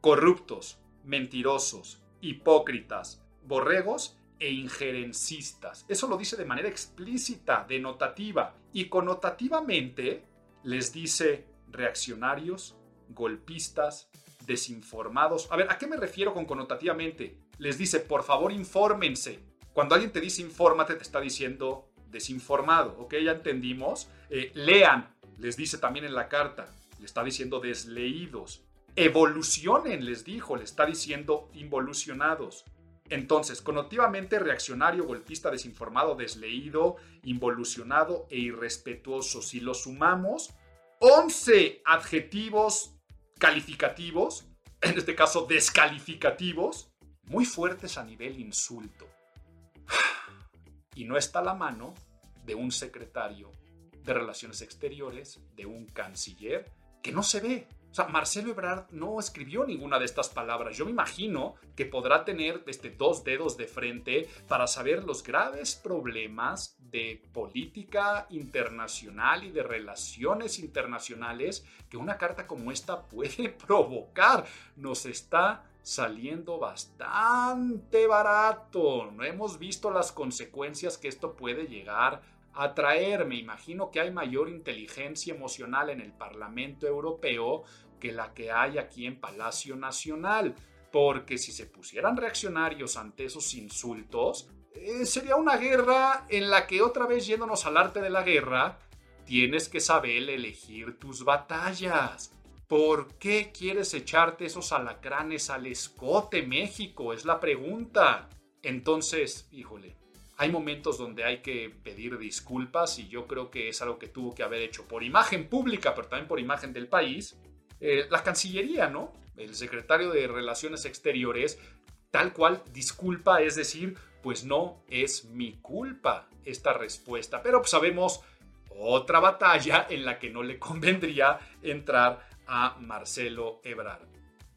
corruptos, mentirosos, hipócritas, borregos e injerencistas. Eso lo dice de manera explícita, denotativa. Y connotativamente les dice reaccionarios, golpistas, desinformados. A ver, ¿a qué me refiero con connotativamente? Les dice, por favor, infórmense. Cuando alguien te dice infórmate, te está diciendo desinformado, ¿ok? Ya entendimos. Eh, lean, les dice también en la carta, le está diciendo desleídos. Evolucionen, les dijo, le está diciendo involucionados. Entonces, connotativamente reaccionario, golpista, desinformado, desleído, involucionado e irrespetuoso. Si lo sumamos, 11 adjetivos calificativos, en este caso descalificativos, muy fuertes a nivel insulto. Y no está la mano de un secretario de Relaciones Exteriores, de un canciller, que no se ve. Marcelo Ebrard no escribió ninguna de estas palabras. Yo me imagino que podrá tener este, dos dedos de frente para saber los graves problemas de política internacional y de relaciones internacionales que una carta como esta puede provocar. Nos está saliendo bastante barato. No hemos visto las consecuencias que esto puede llegar atraer. Me imagino que hay mayor inteligencia emocional en el Parlamento Europeo que la que hay aquí en Palacio Nacional. Porque si se pusieran reaccionarios ante esos insultos, eh, sería una guerra en la que otra vez yéndonos al arte de la guerra, tienes que saber elegir tus batallas. ¿Por qué quieres echarte esos alacranes al escote, México? Es la pregunta. Entonces, híjole, hay momentos donde hay que pedir disculpas y yo creo que es algo que tuvo que haber hecho por imagen pública, pero también por imagen del país. Eh, la Cancillería, ¿no? El secretario de Relaciones Exteriores, tal cual disculpa, es decir, pues no es mi culpa esta respuesta, pero sabemos otra batalla en la que no le convendría entrar a Marcelo Ebrard.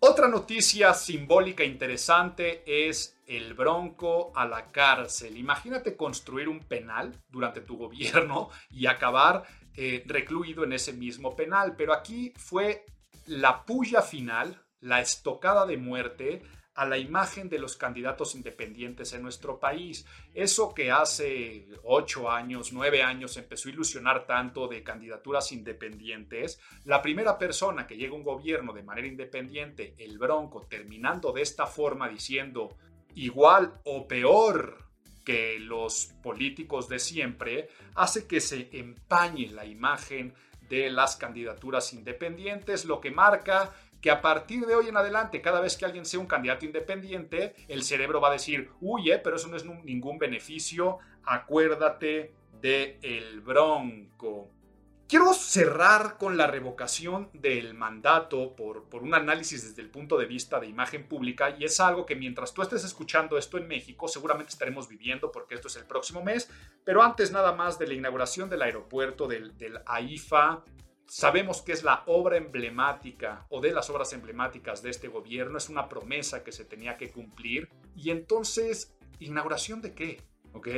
Otra noticia simbólica interesante es el Bronco a la cárcel. Imagínate construir un penal durante tu gobierno y acabar eh, recluido en ese mismo penal. Pero aquí fue la puya final, la estocada de muerte a la imagen de los candidatos independientes en nuestro país. Eso que hace ocho años, nueve años empezó a ilusionar tanto de candidaturas independientes, la primera persona que llega a un gobierno de manera independiente, el Bronco, terminando de esta forma diciendo igual o peor que los políticos de siempre, hace que se empañe la imagen de las candidaturas independientes, lo que marca que a partir de hoy en adelante, cada vez que alguien sea un candidato independiente, el cerebro va a decir, uy, pero eso no es ningún beneficio, acuérdate de el bronco. Quiero cerrar con la revocación del mandato por, por, un análisis desde el punto de vista de imagen pública y es algo que mientras tú estés escuchando esto en México seguramente estaremos viviendo porque esto es el próximo mes, pero antes nada más de la inauguración del aeropuerto del, del AIFA, sabemos que es la obra emblemática o de las obras emblemáticas de este gobierno, es una promesa que se tenía que cumplir y entonces, ¿inauguración de qué? ¿Ok?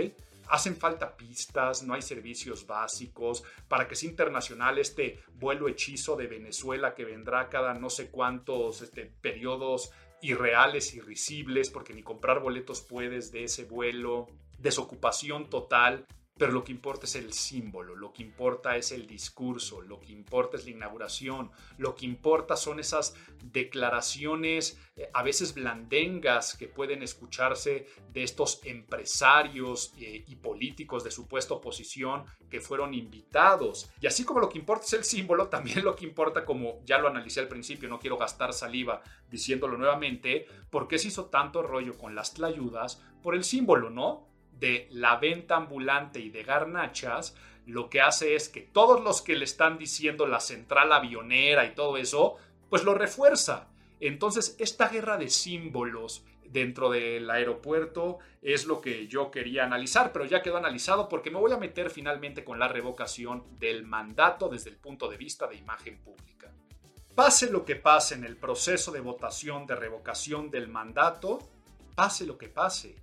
Hacen falta pistas, no hay servicios básicos, para que sea internacional este vuelo hechizo de Venezuela que vendrá cada no sé cuántos este, periodos irreales, irrisibles, porque ni comprar boletos puedes de ese vuelo, desocupación total, pero lo que importa es el símbolo, lo que importa es el discurso, lo que importa es la inauguración, lo que importa son esas declaraciones eh, a veces blandengas que pueden escucharse de estos empresarios eh, y políticos de supuesta oposición que fueron invitados. Y así como lo que importa es el símbolo, también lo que importa, como ya lo analicé al principio, no quiero gastar saliva diciéndolo nuevamente, ¿por qué se hizo tanto rollo con las tlayudas? Por el símbolo, ¿no? De la venta ambulante y de garnachas, lo que hace es que todos los que le están diciendo la central avionera y todo eso, pues lo refuerza. Entonces, esta guerra de símbolos dentro del aeropuerto es lo que yo quería analizar, pero ya quedó analizado porque me voy a meter finalmente con la revocación del mandato desde el punto de vista de imagen pública. Pase lo que pase en el proceso de votación de revocación del mandato, pase lo que pase,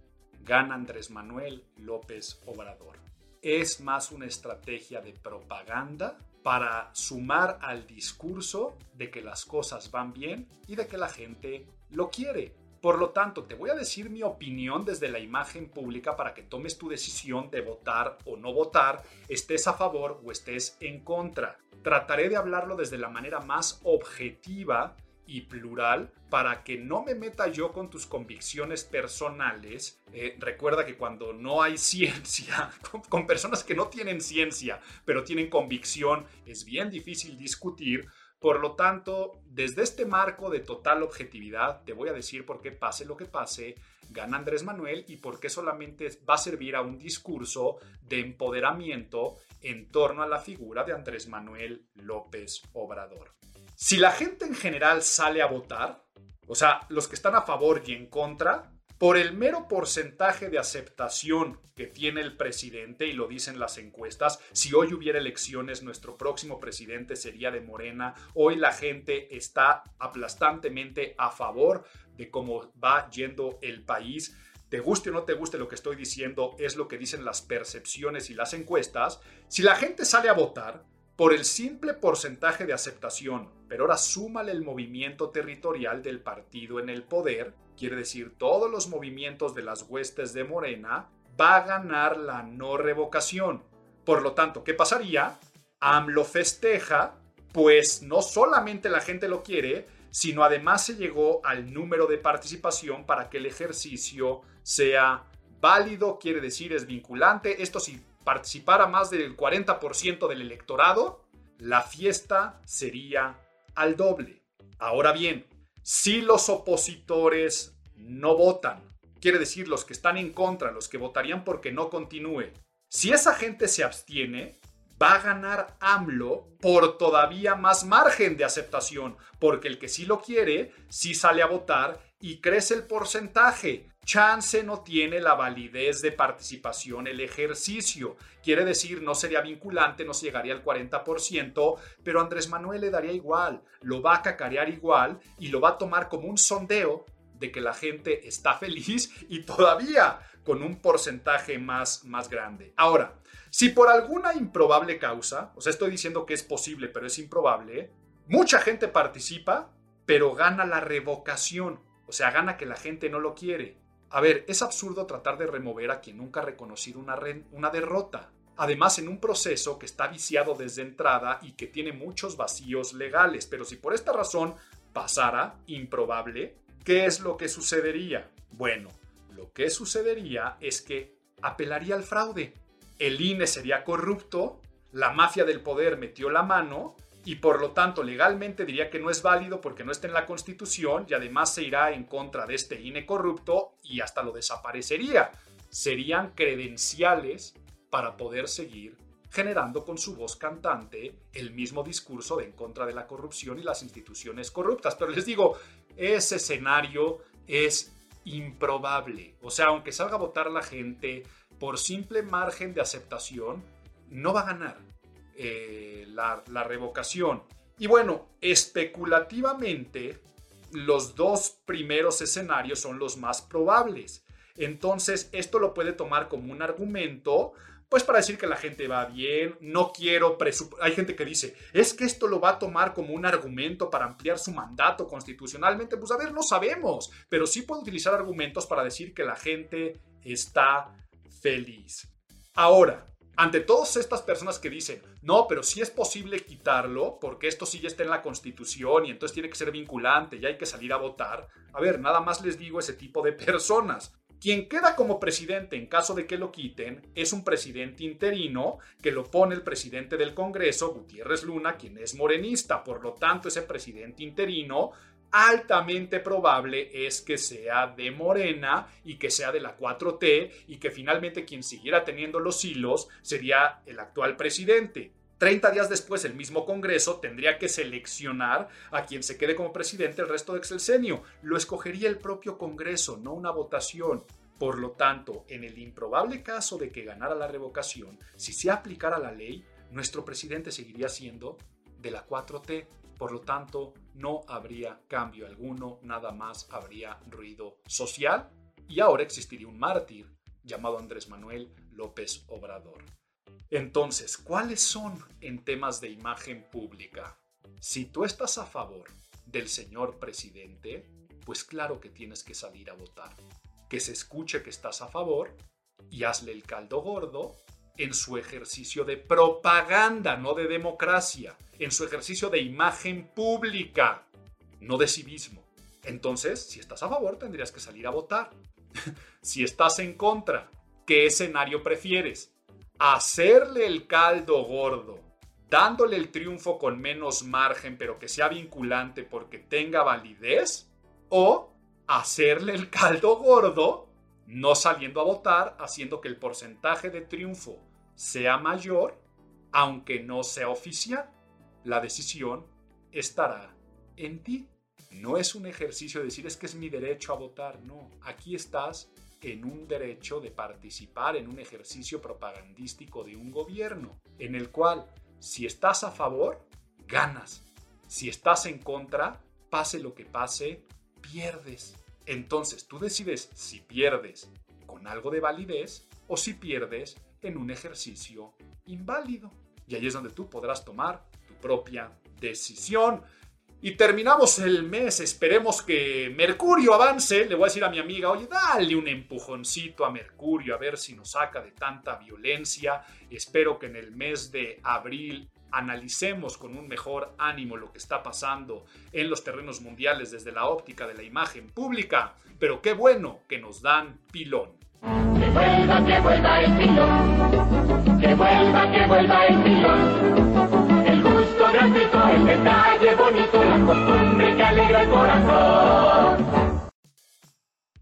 gana Andrés Manuel López Obrador. Es más una estrategia de propaganda para sumar al discurso de que las cosas van bien y de que la gente lo quiere. Por lo tanto, te voy a decir mi opinión desde la imagen pública para que tomes tu decisión de votar o no votar, estés a favor o estés en contra. Trataré de hablarlo desde la manera más objetiva y plural para que no me meta yo con tus convicciones personales. Eh, recuerda que cuando no hay ciencia, con, con personas que no tienen ciencia, pero tienen convicción, es bien difícil discutir. Por lo tanto, desde este marco de total objetividad, te voy a decir por qué pase lo que pase, gana Andrés Manuel y por qué solamente va a servir a un discurso de empoderamiento en torno a la figura de Andrés Manuel López Obrador. Si la gente en general sale a votar, o sea, los que están a favor y en contra, por el mero porcentaje de aceptación que tiene el presidente, y lo dicen las encuestas, si hoy hubiera elecciones, nuestro próximo presidente sería de Morena. Hoy la gente está aplastantemente a favor de cómo va yendo el país. Te guste o no te guste lo que estoy diciendo, es lo que dicen las percepciones y las encuestas. Si la gente sale a votar, por el simple porcentaje de aceptación, pero ahora súmale el movimiento territorial del partido en el poder, quiere decir todos los movimientos de las huestes de Morena, va a ganar la no revocación. Por lo tanto, ¿qué pasaría? AMLO festeja, pues no solamente la gente lo quiere, sino además se llegó al número de participación para que el ejercicio sea válido, quiere decir es vinculante. Esto sí participara más del 40% del electorado, la fiesta sería al doble. Ahora bien, si los opositores no votan, quiere decir los que están en contra, los que votarían porque no continúe, si esa gente se abstiene, va a ganar AMLO por todavía más margen de aceptación, porque el que sí lo quiere, sí sale a votar y crece el porcentaje. Chance no tiene la validez de participación el ejercicio. Quiere decir, no sería vinculante, no se llegaría al 40%, pero Andrés Manuel le daría igual, lo va a cacarear igual y lo va a tomar como un sondeo de que la gente está feliz y todavía con un porcentaje más, más grande. Ahora, si por alguna improbable causa, o sea, estoy diciendo que es posible, pero es improbable, mucha gente participa, pero gana la revocación, o sea, gana que la gente no lo quiere. A ver, es absurdo tratar de remover a quien nunca ha una, una derrota. Además, en un proceso que está viciado desde entrada y que tiene muchos vacíos legales. Pero si por esta razón pasara, improbable, ¿qué es lo que sucedería? Bueno, lo que sucedería es que apelaría al fraude el INE sería corrupto, la mafia del poder metió la mano y por lo tanto legalmente diría que no es válido porque no está en la Constitución y además se irá en contra de este INE corrupto y hasta lo desaparecería. Serían credenciales para poder seguir generando con su voz cantante el mismo discurso de en contra de la corrupción y las instituciones corruptas. Pero les digo, ese escenario es improbable. O sea, aunque salga a votar la gente, por simple margen de aceptación, no va a ganar eh, la, revocación. Y bueno, especulativamente, los dos primeros escenarios son los más probables. Entonces, esto lo puede tomar como un argumento, pues para decir que la gente va bien, no quiero Hay gente que dice, es que esto lo va a tomar como un argumento para ampliar su mandato constitucionalmente. Pues a ver, no sabemos, pero sí puede utilizar argumentos para decir que la gente está feliz. Ahora, ante todas estas personas que dicen, no, pero sí es posible quitarlo porque esto sí ya está en la constitución y entonces tiene que ser vinculante y hay que salir a votar. A ver, nada más les digo ese tipo de personas. Quien queda como presidente en caso de que lo quiten es un presidente interino que lo pone el presidente del Congreso, Gutiérrez Luna, quien es morenista. Por lo tanto, ese presidente interino altamente probable es que sea de Morena y que sea de la 4T y que finalmente quien siguiera teniendo los hilos sería el actual presidente. 30 días después, el mismo Congreso tendría que seleccionar a quien se quede como presidente el resto de Excelsenio. Lo escogería el propio Congreso, no una votación. Por lo tanto, en el improbable caso de que ganara la revocación, si se aplicara la ley, nuestro presidente seguiría siendo de la 4T. Por lo tanto, no habría cambio alguno, nada más habría ruido social y ahora existiría un mártir llamado Andrés Manuel López Obrador. Entonces, ¿cuáles son en temas de imagen pública? Si tú estás a favor del señor presidente, Pues claro que tienes que salir a votar. Que se escuche que estás a favor y hazle el caldo gordo en su ejercicio de propaganda, no de democracia, en su ejercicio de imagen pública, no de civismo. Entonces, si estás a favor, tendrías que salir a votar. si estás en contra, ¿qué escenario prefieres? Hacerle el caldo gordo, dándole el triunfo con menos margen, pero que sea vinculante porque tenga validez, o hacerle el caldo gordo, no saliendo a votar, haciendo que el porcentaje de triunfo sea mayor, aunque no sea oficial. La decisión estará en ti. No es un ejercicio de decir es que es mi derecho a votar, no. Aquí estás en un derecho de participar en un ejercicio propagandístico de un gobierno, en el cual si estás a favor, ganas. Si estás en contra, pase lo que pase, pierdes. Entonces tú decides si pierdes con algo de validez o si pierdes en un ejercicio inválido. Y ahí es donde tú podrás tomar propia decisión. Y terminamos el mes, esperemos que Mercurio avance. Le voy a decir a mi amiga, oye, dale un empujoncito a Mercurio a ver si nos saca de tanta violencia. Espero que en el mes de abril analicemos con un mejor ánimo lo que está pasando en los terrenos mundiales desde la óptica de la imagen pública. Pero qué bueno que nos dan pilón. Que vuelva, que vuelva el pilón. Que vuelva, que vuelva el pilón. El detalle bonito, la costumbre que alegra el corazón.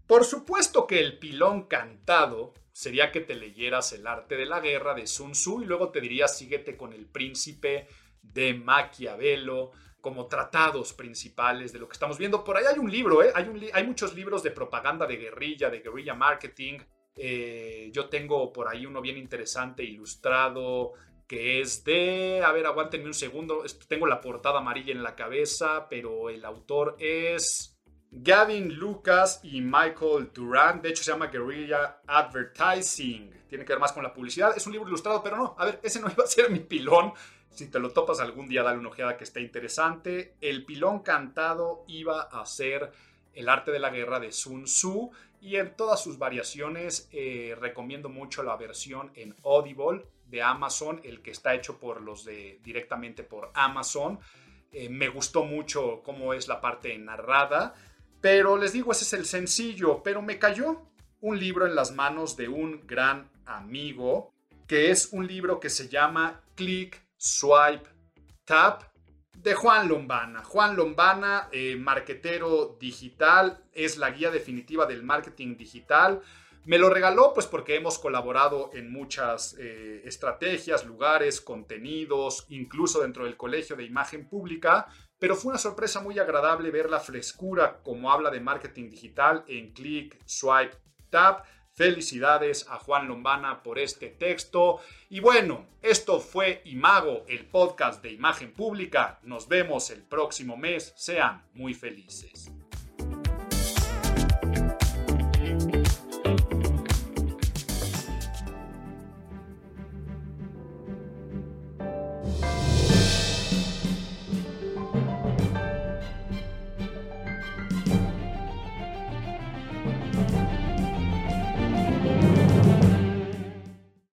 Por supuesto que el pilón cantado sería que te leyeras El arte de la guerra de Sun Tzu y luego te diría síguete con el príncipe de Maquiavelo como tratados principales de lo que estamos viendo. Por ahí hay un libro, ¿eh? hay muchos libros de propaganda de guerrilla, de guerrilla marketing. Eh, yo tengo por ahí uno bien interesante, ilustrado, que es de... A ver, aguántenme un segundo. Tengo la portada amarilla en la cabeza, pero el autor es... Gavin Lucas y Michael Durant. De hecho, se llama Guerrilla Advertising. Tiene que ver más con la publicidad. Es un libro ilustrado, pero no. A ver, ese no iba a ser mi pilón. Si te lo topas algún día, dale una ojeada que esté interesante. El pilón cantado iba a ser el arte de la guerra de Sun Tzu. Y en todas sus variaciones eh, recomiendo mucho la versión en Audible de Amazon, el que está hecho por los de directamente por Amazon. Eh, me gustó mucho cómo es la parte narrada. Pero les digo, ese es el sencillo. Pero me cayó un libro en las manos de un gran amigo, que es un libro que se llama Click, Swipe, Tap, de Juan Lombana. Juan Lombana, eh, marquetero digital, es la guía definitiva del marketing digital. Me lo regaló pues porque hemos colaborado en muchas eh, estrategias, lugares, contenidos, incluso dentro del Colegio de Imagen Pública, pero fue una sorpresa muy agradable ver la frescura como habla de marketing digital en Click, Swipe, Tap. Felicidades a Juan Lombana por este texto. Y bueno, esto fue Imago, el podcast de imagen pública. Nos vemos el próximo mes. Sean muy felices.